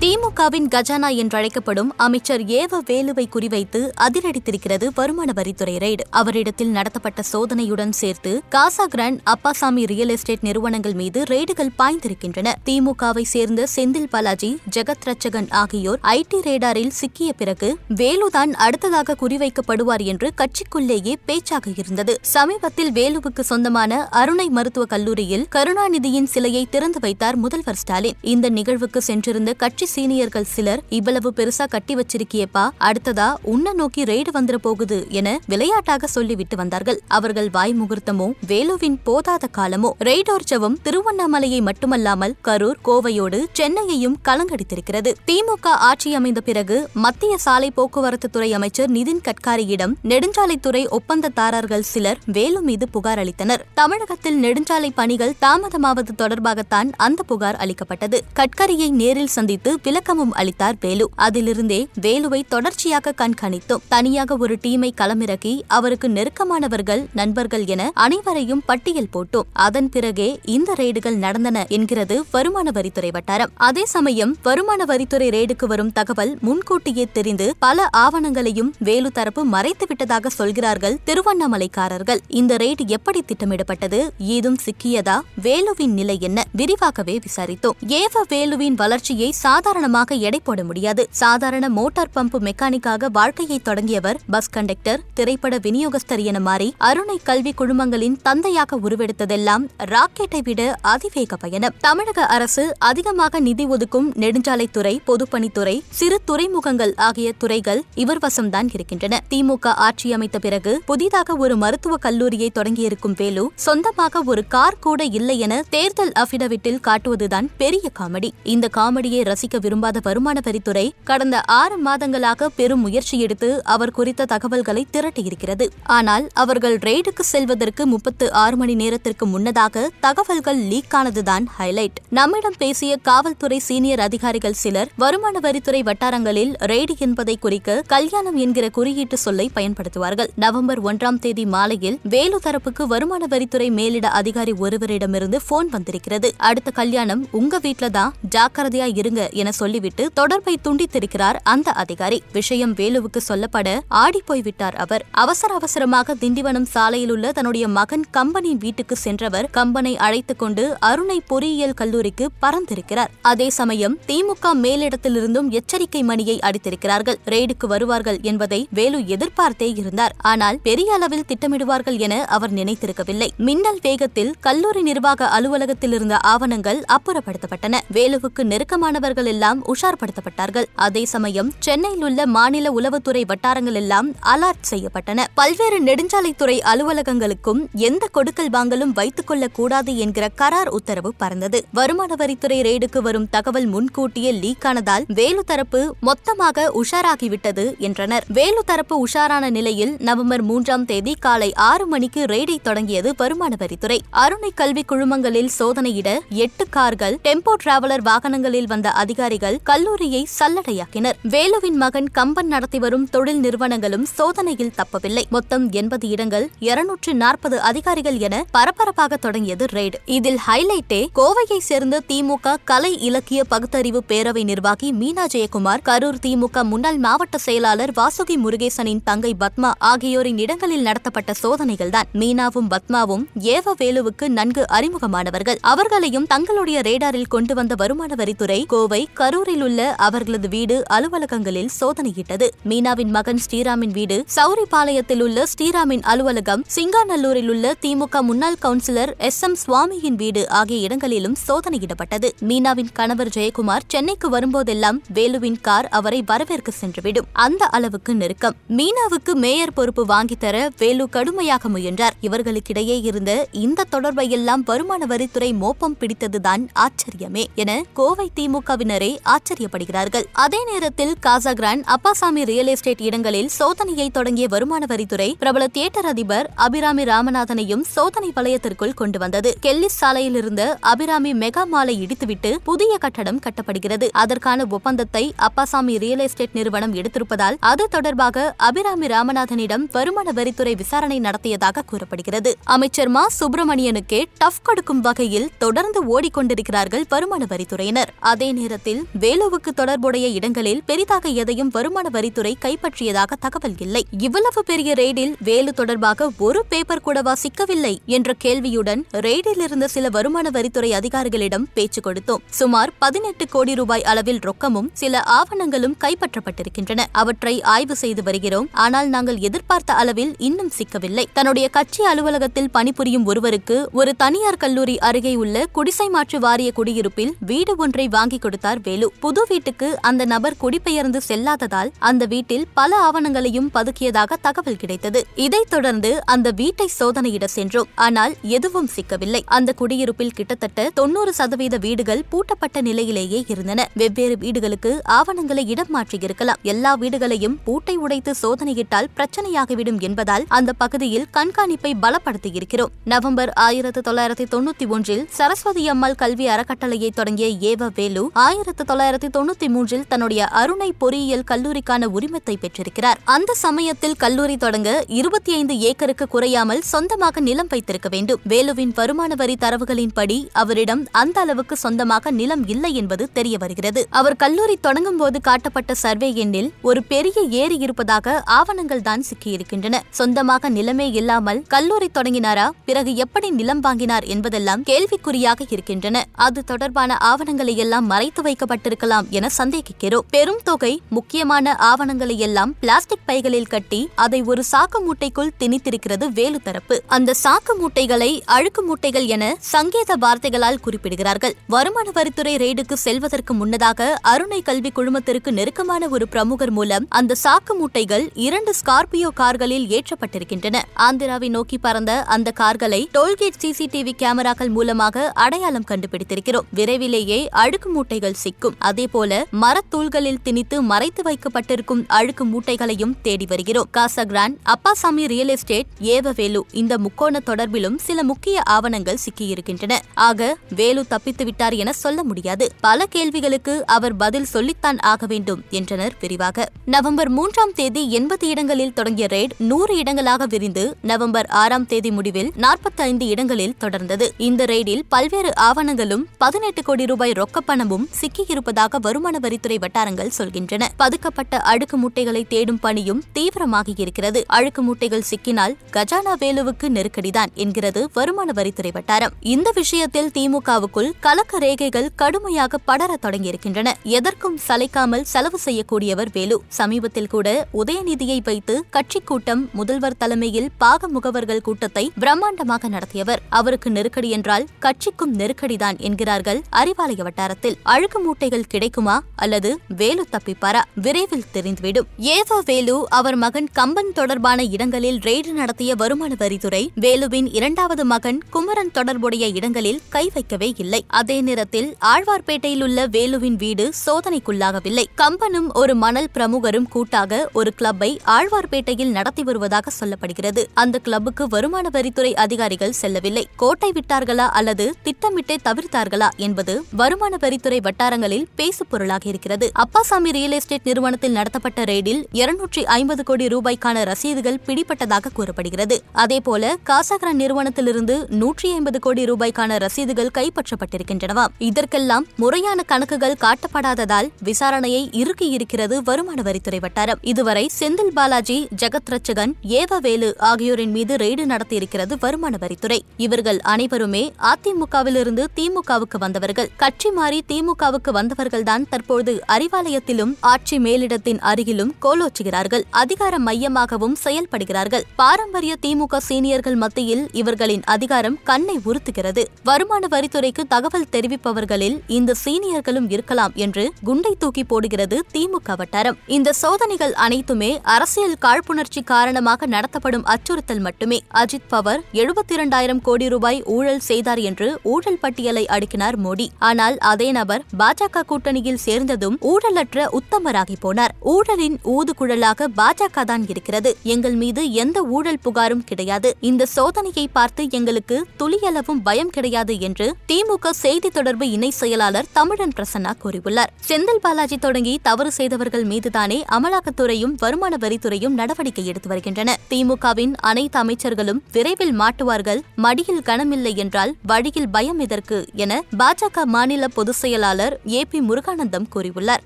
திமுகவின் கஜானா என்றழைக்கப்படும் அமைச்சர் ஏவ வேலுவை குறிவைத்து அதிரடித்திருக்கிறது வருமான வரித்துறை ரெய்டு. அவரிடத்தில் நடத்தப்பட்ட சோதனையுடன் சேர்த்து Casa Grand Appaswamy real estate நிறுவனங்கள் மீது ரெய்டுகள் பாய்ந்திருக்கின்றன. திமுகவை சேர்ந்த செந்தில் பாலாஜி ஜெகத் ரட்சகன் ஆகியோர் ஐடி ரேடாரில் சிக்கிய பிறகு வேலுதான் அடுத்ததாக குறிவைக்கப்படுவார் என்று கட்சிக்குள்ளேயே பேச்சாக இருந்தது. சமீபத்தில் வேலுவுக்கு சொந்தமான அருணை மருத்துவக் கல்லூரியில் கருணாநிதியின் சிலையை திறந்து வைத்தார் முதல்வர் ஸ்டாலின். இந்த நிகழ்வுக்கு சென்றிருந்த கட்சி சீனியர்கள் சிலர் இவ்வளவு பெருசா கட்டி வச்சிருக்கியப்பா அடுத்ததா உன்ன நோக்கி ரெய்டு வந்துட போகுது என விளையாட்டாக சொல்லிவிட்டு வந்தார்கள். அவர்கள் வாய் முகூர்த்தமோ வேலுவின் போதாத காலமோ ரெய்டோர்ச்சவம் திருவண்ணாமலையை மட்டுமல்லாமல் கரூர் கோவையோடு சென்னையையும் கலங்கடித்திருக்கிறது. திமுக ஆட்சி அமைந்த பிறகு மத்திய சாலை போக்குவரத்து துறை அமைச்சர் நிதின் கட்காரியிடம் நெடுஞ்சாலைத்துறை ஒப்பந்ததாரர்கள் சிலர் வேலு மீது புகார் அளித்தனர். தமிழகத்தில் நெடுஞ்சாலை பணிகள் தாமதமாவது தொடர்பாகத்தான் அந்த புகார் அளிக்கப்பட்டது. கட்கரியை நேரில் சந்தித்து விளக்கமும் அளித்தார் வேலு. அதிலிருந்தே வேலுவை தொடர்ச்சியாக கண்காணித்தோம் தனியாக ஒரு டீமை களமிறக்கி அவருக்கு நெருக்கமானவர்கள் நண்பர்கள் என அனைவரையும் பட்டியல் போட்டோம். அதன் பிறகே இந்த ரெய்டுகள் நடந்தன என்கிறது வருமான வரித்துறை வட்டாரம். அதே சமயம் வருமான வரித்துறை ரெய்டுக்கு வரும் தகவல் முன்கூட்டியே தெரிந்து பல ஆவணங்களையும் வேலு தரப்பு மறைத்து விட்டதாக சொல்கிறார்கள் திருவண்ணாமலைக்காரர்கள். இந்த ரெய்டு எப்படி திட்டமிடப்பட்டது? ஏதும் சிக்கியதா? வேலுவின் நிலை என்ன? விரிவாகவே விசாரித்தோம். ஏவ வேலுவின் வளர்ச்சியை சாதாரண சாதாரணமாக எடை போட முடியாது. சாதாரண மோட்டார் பம்பு மெக்கானிக்காக வாழ்க்கையை தொடங்கியவர் பஸ் கண்டக்டர் திரைப்பட விநியோகஸ்தர் என மாறி அருணை கல்வி குழுமங்களின் தந்தையாக உருவெடுத்ததெல்லாம் ராக்கெட்டை விட அதிவேக பயணம். தமிழக அரசு அதிகமாக நிதி ஒதுக்கும் நெடுஞ்சாலைத்துறை பொதுப்பணித்துறை சிறு துறைமுகங்கள் ஆகிய துறைகள் இவர் வசம்தான் இருக்கின்றன. திமுக ஆட்சி அமைத்த பிறகு புதிதாக ஒரு மருத்துவக் கல்லூரியை தொடங்கியிருக்கும் வேலு சொந்தமாக ஒரு கார் கூட இல்லை என தேர்தல் அபிடவிட்டில் காட்டுவதுதான் பெரிய காமெடி. இந்த காமெடியை ரசிக்க விரும்பாத வருமான வரித்துறை கடந்த ஆறு மாதங்களாக பெரும் முயற்சி எடுத்து அவர் குறித்த தகவல்களை திரட்டியிருக்கிறது. ஆனால் அவர்கள் ரெய்டுக்கு செல்வதற்கு முப்பத்து ஆறு மணி நேரத்திற்கு முன்னதாக தகவல்கள் லீக் ஆனதுதான் ஹைலைட். நம்மிடம் பேசிய காவல்துறை சீனியர் அதிகாரிகள் சிலர் வருமான வரித்துறை வட்டாரங்களில் ரெய்டு என்பதை குறிக்க கல்யாணம் என்கிற குறியீட்டு சொல்லை பயன்படுத்துவார்கள். நவம்பர் ஒன்றாம் தேதி மாலையில் வேலு தரப்புக்கு வருமான வரித்துறை மேலிட அதிகாரி ஒருவரிடமிருந்து போன் வந்திருக்கிறது. அடுத்த கல்யாணம் உங்க வீட்ல தான் ஜாக்கிரதையா இருங்க என சொல்லிவிட்டு தொடர்பை துண்டித்திருக்கிறார் அந்த அதிகாரி. விஷயம் வேலுவுக்கு சொல்லப்பட ஆடி போய்விட்டார் அவர். அவசர அவசரமாக திண்டிவனம் சாலையில் உள்ள தன்னுடைய மகன் கம்பனின் வீட்டுக்கு சென்றவர் கம்பனை அழைத்துக் கொண்டு அருணை பொறியியல் கல்லூரிக்கு பறந்திருக்கிறார். அதே சமயம் திமுக மேலிடத்திலிருந்தும் எச்சரிக்கை மணியை அடித்திருக்கிறார்கள். ரெய்டுக்கு வருவார்கள் என்பதை வேலு எதிர்பார்த்தே இருந்தார். ஆனால் பெரிய அளவில் திட்டமிடுவார்கள் என அவர் நினைத்திருக்கவில்லை. மின்னல் வேகத்தில் கல்லூரி நிர்வாக அலுவலகத்தில் இருந்த ஆவணங்கள் அப்புறப்படுத்தப்பட்டன. வேலுவுக்கு நெருக்கமானவர்கள் எல்லாம் உஷார்படுத்தப்பட்டார்கள். அதே சமயம் சென்னையில் உள்ள மாநில உளவுத்துறை வட்டாரங்கள் எல்லாம் அலர்ட் செய்யப்பட்டன. பல்வேறு நெடுஞ்சாலைத்துறை அலுவலகங்களுக்கும் எந்த கொடுக்கல் வாங்கலும் வைத்துக் கொள்ளக்கூடாது என்கிற கரார் உத்தரவு பறந்தது. வருமான வரித்துறை ரெய்டுக்கு வரும் தகவல் முன்கூட்டியே லீக் ஆனதால் வேலு தரப்பு மொத்தமாக உஷாராகிவிட்டது என்றனர். வேலு தரப்பு உஷாரான நிலையில் நவம்பர் மூன்றாம் தேதி காலை ஆறு மணிக்கு ரெய்டை தொடங்கியது வருமான வரித்துறை. அருணை கல்வி குழுமங்களில் சோதனையிட எட்டு கார்கள் டெம்போ டிராவலர் வாகனங்களில் வந்த அதிகாரிகள் கல்லூரியை சல்லடையாக்கினர். வேலுவின் மகன் கம்பன் நடத்தி வரும் தொழில் நிறுவனங்களும் சோதனையில் தப்பவில்லை. மொத்தம் எண்பது இடங்கள் இருநூற்று நாற்பது அதிகாரிகள் என பரபரப்பாக தொடங்கியது ரெய்டு. இதில் ஹைலைட்டே கோவையை சேர்ந்த திமுக கலை இலக்கிய பகுத்தறிவு பேரவை நிர்வாகி மீனா ஜெயக்குமார் கரூர் திமுக முன்னாள் மாவட்ட செயலாளர் வாசுகி முருகேசனின் தங்கை பத்மா ஆகியோரின் இடங்களில் நடத்தப்பட்ட சோதனைகள்தான் மீனாவும் பத்மாவும் ஏவ வேலுவுக்கு நன்கு அறிமுகமானவர்கள். அவர்களையும் தங்களுடைய ரேடாரில் கொண்டு வந்த வருமான வரித்துறை கோவை கரூரில் உள்ள அவர்களது வீடு அலுவலகங்களில் சோதனையிட்டது. மீனாவின் மகன் ஸ்ரீராமின் வீடு சௌரிபாளையத்தில் உள்ள ஸ்ரீராமின் அலுவலகம் சிங்காநல்லூரில் உள்ள திமுக முன்னாள் கவுன்சிலர் எஸ் எம் சுவாமியின் வீடு ஆகிய இடங்களிலும் சோதனையிடப்பட்டது. மீனாவின் கணவர் ஜெயக்குமார் சென்னைக்கு வரும்போதெல்லாம் வேலுவின் கார் அவரை வரவேற்க சென்றுவிடும். அந்த அளவுக்கு நெருக்கம். மீனாவுக்கு மேயர் பொறுப்பு வாங்கித் தர வேலு கடுமையாக முயன்றார். இவர்களுக்கிடையே இருந்த இந்த தொடர்பையெல்லாம் வருமான வரித்துறை மோப்பம் பிடித்ததுதான் ஆச்சரியமே என கோவை திமுகவினர் தரப்பினரே ஆச்சரியப்படுகிறார்கள். அதே நேரத்தில் காசாகிரான் அப்பாசாமி ரியல் எஸ்டேட் இடங்களில் சோதனையை தொடங்கிய வருமான வரித்துறை பிரபல தியேட்டர் அதிபர் அபிராமி ராமநாதனையும் சோதனை வலயத்திற்குள் கொண்டு வந்தது. கெல்லிஸ் சாலையில் இருந்த அபிராமி மெகா மாலை இடித்துவிட்டு புதிய கட்டடம் கட்டப்படுகிறது. அதற்கான ஒப்பந்தத்தை அப்பாசாமி ரியல் எஸ்டேட் நிறுவனம் எடுத்திருப்பதால் அது தொடர்பாக அபிராமி ராமநாதனிடம் வருமான வரித்துறை விசாரணை நடத்தியதாக கூறப்படுகிறது. அமைச்சர் மா. சுப்பிரமணியனுக்கே டஃப் கொடுக்கும் வகையில் தொடர்ந்து ஓடிக்கொண்டிருக்கிறார்கள் வருமான வரித்துறையினர். அதே நேரத்தில் வேலுவுக்கு தொடர்புடைய இடங்களில் பெரிதாக எதையும் வருமான வரித்துறை கைப்பற்றியதாக தகவல் இல்லை. இவ்வளவு பெரிய ரெய்டில் வேலு தொடர்பாக ஒரு பேப்பர் கூடவா சிக்கவில்லை என்ற கேள்வியுடன் ரெய்டில் இருந்த சில வருமான வரித்துறை அதிகாரிகளிடம் பேச்சு கொடுத்தோம். சுமார் பதினெட்டு கோடி ரூபாய் அளவில் ரொக்கமும் சில ஆவணங்களும் கைப்பற்றப்பட்டிருக்கின்றன. அவற்றை ஆய்வு செய்து வருகிறோம். ஆனால் நாங்கள் எதிர்பார்த்த அளவில் இன்னும் சிக்கவில்லை. தன்னுடைய கட்சி அலுவலகத்தில் பணிபுரியும் ஒருவருக்கு ஒரு தனியார் கல்லூரி அருகே உள்ள குடிசை மாற்று வாரிய குடியிருப்பில் வீடு ஒன்றை வாங்கி கொடுத்தார் வேலு புது வீட்டுக்கு அந்த நபர் குடிபெயர்ந்து செல்லாததால் அந்த வீட்டில் பல ஆவணங்களையும் பதுக்கியதாக தகவல் கிடைத்தது. இதைத் தொடர்ந்து அந்த வீட்டை சோதனையிட சென்றோம். ஆனால் எதுவும் சிக்கவில்லை. அந்த குடியிருப்பில் கிட்டத்தட்ட தொன்னூறு சதவீத வீடுகள் பூட்டப்பட்ட நிலையிலேயே இருந்தன. வெவ்வேறு வீடுகளுக்கு ஆவணங்களை இடம் மாற்றியிருக்கலாம். எல்லா வீடுகளையும் பூட்டை உடைத்து சோதனையிட்டால் பிரச்சனையாகிவிடும் என்பதால் அந்த பகுதியில் கண்காணிப்பை பலப்படுத்தியிருக்கிறோம். நவம்பர் ஆயிரத்தி தொள்ளாயிரத்தி தொண்ணூத்தி ஒன்றில் சரஸ்வதி அம்மாள் கல்வி அறக்கட்டளையை தொடங்கிய ஏவ வேலு ஆயிரத்தி தொள்ளாயிரத்தி தொண்ணூத்தி மூன்றில் தன்னுடைய அருணை பொறியியல் கல்லூரிக்கான உரிமத்தை பெற்றிருக்கிறார். அந்த சமயத்தில் கல்லூரி தொடங்க இருபத்தி ஐந்து ஏக்கருக்கு குறையாமல் சொந்தமாக நிலம் வைத்திருக்க வேண்டும். வேலுவின் வருமான வரி தரவுகளின்படி அவரிடம் அந்த அளவுக்கு சொந்தமாக நிலம் இல்லை என்பது தெரிய வருகிறது. அவர் கல்லூரி தொடங்கும் போது காட்டப்பட்ட சர்வே எண்ணில் ஒரு பெரிய ஏரி இருப்பதாக ஆவணங்கள் தான் சிக்கியிருக்கின்றன. சொந்தமாக நிலமே இல்லாமல் கல்லூரி தொடங்கினாரா? பிறகு எப்படி நிலம் வாங்கினார் என்பதெல்லாம் கேள்விக்குறியாக இருக்கின்றன. அது தொடர்பான ஆவணங்களை எல்லாம் மறைத்து வைக்கப்பட்டிருக்கலாம் என சந்தேகிக்கிறோம். பெரும் தொகை முக்கியமான ஆவணங்களை எல்லாம் பிளாஸ்டிக் பைகளில் கட்டி அதை ஒரு சாக்கு மூட்டைக்குள் திணித்திருக்கிறது வேலு தரப்பு. அந்த சாக்கு மூட்டைகளை அழுக்கு மூட்டைகள் என சங்கேத வார்த்தைகளால் குறிப்பிடுகிறார்கள். வருமான வரித்துறை ரெய்டுக்கு செல்வதற்கு முன்னதாக அருணை கல்வி குழுமத்திற்கு நெருக்கமான ஒரு பிரமுகர் மூலம் அந்த சாக்கு மூட்டைகள் இரண்டு ஸ்கார்பியோ கார்களில் ஏற்றப்பட்டிருக்கின்றன. ஆந்திராவை நோக்கி பறந்த அந்த கார்களை டோல்கேட் சிசிடிவி கேமராக்கள் மூலமாக அடையாளம் கண்டுபிடித்திருக்கிறோம். விரைவிலேயே அழுக்கு மூட்டைகள் சிக்கும். அதேபோல மரத்தூள்களில் திணித்து மறைத்து வைக்கப்பட்டிருக்கும் அழுக்கு மூட்டைகளையும் தேடி வருகிறோம். காசகிரான் அப்பாசாமி ரியல் எஸ்டேட் ஏவவேலு இந்த முக்கோண தொடர்பிலும் சில முக்கிய ஆவணங்கள் சிக்கியிருக்கின்றன. ஆக வேலு தப்பித்து விட்டார் என சொல்ல முடியாது. பல கேள்விகளுக்கு அவர் பதில் சொல்லித்தான் ஆக வேண்டும் என்றனர் விரிவாக. நவம்பர் மூன்றாம் தேதி எண்பது இடங்களில் தொடங்கிய ரெய்ட் நூறு இடங்களாக விரிந்து நவம்பர் ஆறாம் தேதி முடிவில் நாற்பத்தி ஐந்து இடங்களில் தொடர்ந்தது. இந்த ரெய்டில் பல்வேறு ஆவணங்களும் பதினெட்டு கோடி ரூபாய் ரொக்கப்பணமும் சிக்கியிருப்பதாக வருமான வரித்துறை வட்டாரங்கள் சொல்கின்றன. பதுக்கப்பட்ட அழுக்கு முட்டைகளை தேடும் பணியும் தீவிரமாகி இருக்கிறது அழுக்கு மூட்டைகள் சிக்கினால் கஜானா வேலுவுக்கு நெருக்கடிதான் என்கிறது வருமான வரித்துறை வட்டாரம். இந்த விஷயத்தில் திமுகவுக்குள் கலக்க ரேகைகள் கடுமையாக படர தொடங்கியிருக்கின்றன. எதற்கும் சளைக்காமல் செலவு செய்யக்கூடியவர் வேலு. சமீபத்தில் கூட உதயநிதியை வைத்து கட்சி கூட்டம் முதல்வர் தலைமையில் பாக முகவர்கள் கூட்டத்தை பிரம்மாண்டமாக நடத்தியவர். அவருக்கு நெருக்கடி என்றால் கட்சிக்கும் நெருக்கடிதான் என்கிறார்கள் அறிவாலய வட்டாரத்தில். அழுக்கு மூட்டைகள் கிடைக்குமா அல்லது வேலு தப்பிப்பாரா? விரைவில் தெரிந்துவிடும். ஏவா வேலு அவர் மகன் கம்பன் தொடர்பான இடங்களில் ரெய்டு நடத்திய வருமான வரித்துறை வேலுவின் இரண்டாவது மகன் குமரன் தொடர்புடைய இடங்களில் கை வைக்கவே இல்லை. அதே நேரத்தில் ஆழ்வார்பேட்டையில் உள்ள வேலுவின் வீடு சோதனைக்குள்ளாகவில்லை. கம்பனும் ஒரு மணல் பிரமுகரும் கூட்டாக ஒரு கிளப்பை ஆழ்வார்பேட்டையில் நடத்தி வருவதாக சொல்லப்படுகிறது. அந்த கிளப்புக்கு வருமான வரித்துறை அதிகாரிகள் செல்லவில்லை. கோட்டை விட்டார்களா அல்லது திட்டமிட்டே தவிர்த்தார்களா என்பது வருமான வரித்துறை விவகாரங்களில் பேசு பொருளாக இருக்கிறது. அப்பாசாமி ரியல் எஸ்டேட் நிறுவனத்தில் நடத்தப்பட்ட ரெய்டில் இருநூற்றி ஐம்பது கோடி ரூபாய்க்கான ரசீதுகள் பிடிபட்டதாக கூறப்படுகிறது. அதேபோல காசாகரன் நிறுவனத்திலிருந்து நூற்றி ஐம்பது கோடி ரூபாய்க்கான ரசீதுகள் கைப்பற்றப்பட்டிருக்கின்றனவாம் இதற்கெல்லாம் முறையான கணக்குகள் காட்டப்படாததால் விசாரணையை இறுக்கியிருக்கிறது வருமான வரித்துறை வட்டாரம். இதுவரை செந்தில் பாலாஜி ஜெகத் ரட்சகன் ஏவவேலு ஆகியோரின் மீது ரெய்டு நடத்தியிருக்கிறது வருமான வரித்துறை. இவர்கள் அனைவருமே அதிமுகவிலிருந்து திமுகவுக்கு வந்தவர்கள். கட்சி மாறி திமுகவுக்கு வந்தவர்கள்தான் தற்போது அறிவாலயத்திலும் ஆட்சி மேலிடத்தின் அருகிலும் கோலோச்சுகிறார்கள். அதிகார மையமாகவும் செயல்படுகிறார்கள். பாரம்பரிய திமுக சீனியர்கள் மத்தியில் இவர்களின் அதிகாரம் கண்ணை உறுத்துகிறது. வருமான வரித்துறைக்கு தகவல் தெரிவிப்பவர்களில் இந்த சீனியர்களும் இருக்கலாம் என்று குண்டை தூக்கி போடுகிறது திமுக வட்டாரம். இந்த சோதனைகள் அனைத்துமே அரசியல் காழ்ப்புணர்ச்சி காரணமாக நடத்தப்படும் அச்சுறுத்தல் மட்டுமே. அஜித் பவர் எழுபத்தி இரண்டாயிரம் கோடி ரூபாய் ஊழல் செய்தார் என்று ஊழல் பட்டியலை அடுக்கினார் மோடி. ஆனால் அதே நபர் பாஜக கூட்டணியில் சேர்ந்ததும் ஊழலற்ற உத்தமராகி போனார். ஊழலின் ஊதுகுழலாக பாஜக தான் இருக்கிறது. எங்கள் மீது எந்த ஊழல் புகாரும் கிடையாது. இந்த சோதனையை பார்த்து எங்களுக்கு துளியளவும் பயம் கிடையாது என்று திமுக செய்தி தொடர்பு இணை செயலாளர் தமிழன் பிரசன்னா கூறியுள்ளார். செந்தில் பாலாஜி தொடங்கி தவறு செய்தவர்கள் மீதுதானே அமலாக்கத்துறையும் வருமான வரித்துறையும் நடவடிக்கை எடுத்து வருகின்றன. திமுகவின் அனைத்து அமைச்சர்களும் விரைவில் மாட்டுவார்கள். மடியில் கனமில்லை என்றால் வழியில் பயம் எதற்கு என பாஜக மாநில பொதுச் செயலாளர் ஏ பி முருகானந்தம் கூறியுள்ளார்.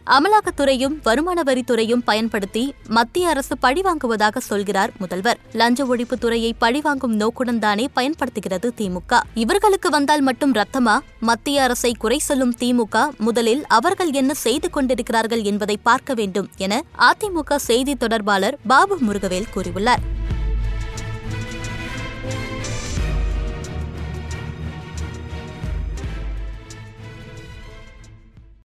அமலாக்கத்துறையும் வருமான வரித்துறையும் பயன்படுத்தி மத்திய அரசு பழிவாங்குவதாக சொல்கிறார் முதல்வர். லஞ்ச ஒழிப்பு துறையை பழிவாங்கும் நோக்குடன் தானே பயன்படுத்துகிறது திமுக. இவர்களுக்கு வந்தால் மட்டும் ரத்தமா? மத்திய அரசை குறை சொல்லும் திமுக முதலில் அவர்கள் என்ன செய்து கொண்டிருக்கிறார்கள் என்பதை பார்க்க வேண்டும் என அதிமுக செய்தி தொடர்பாளர் பாபு முருகவேல் கூறியுள்ளார்.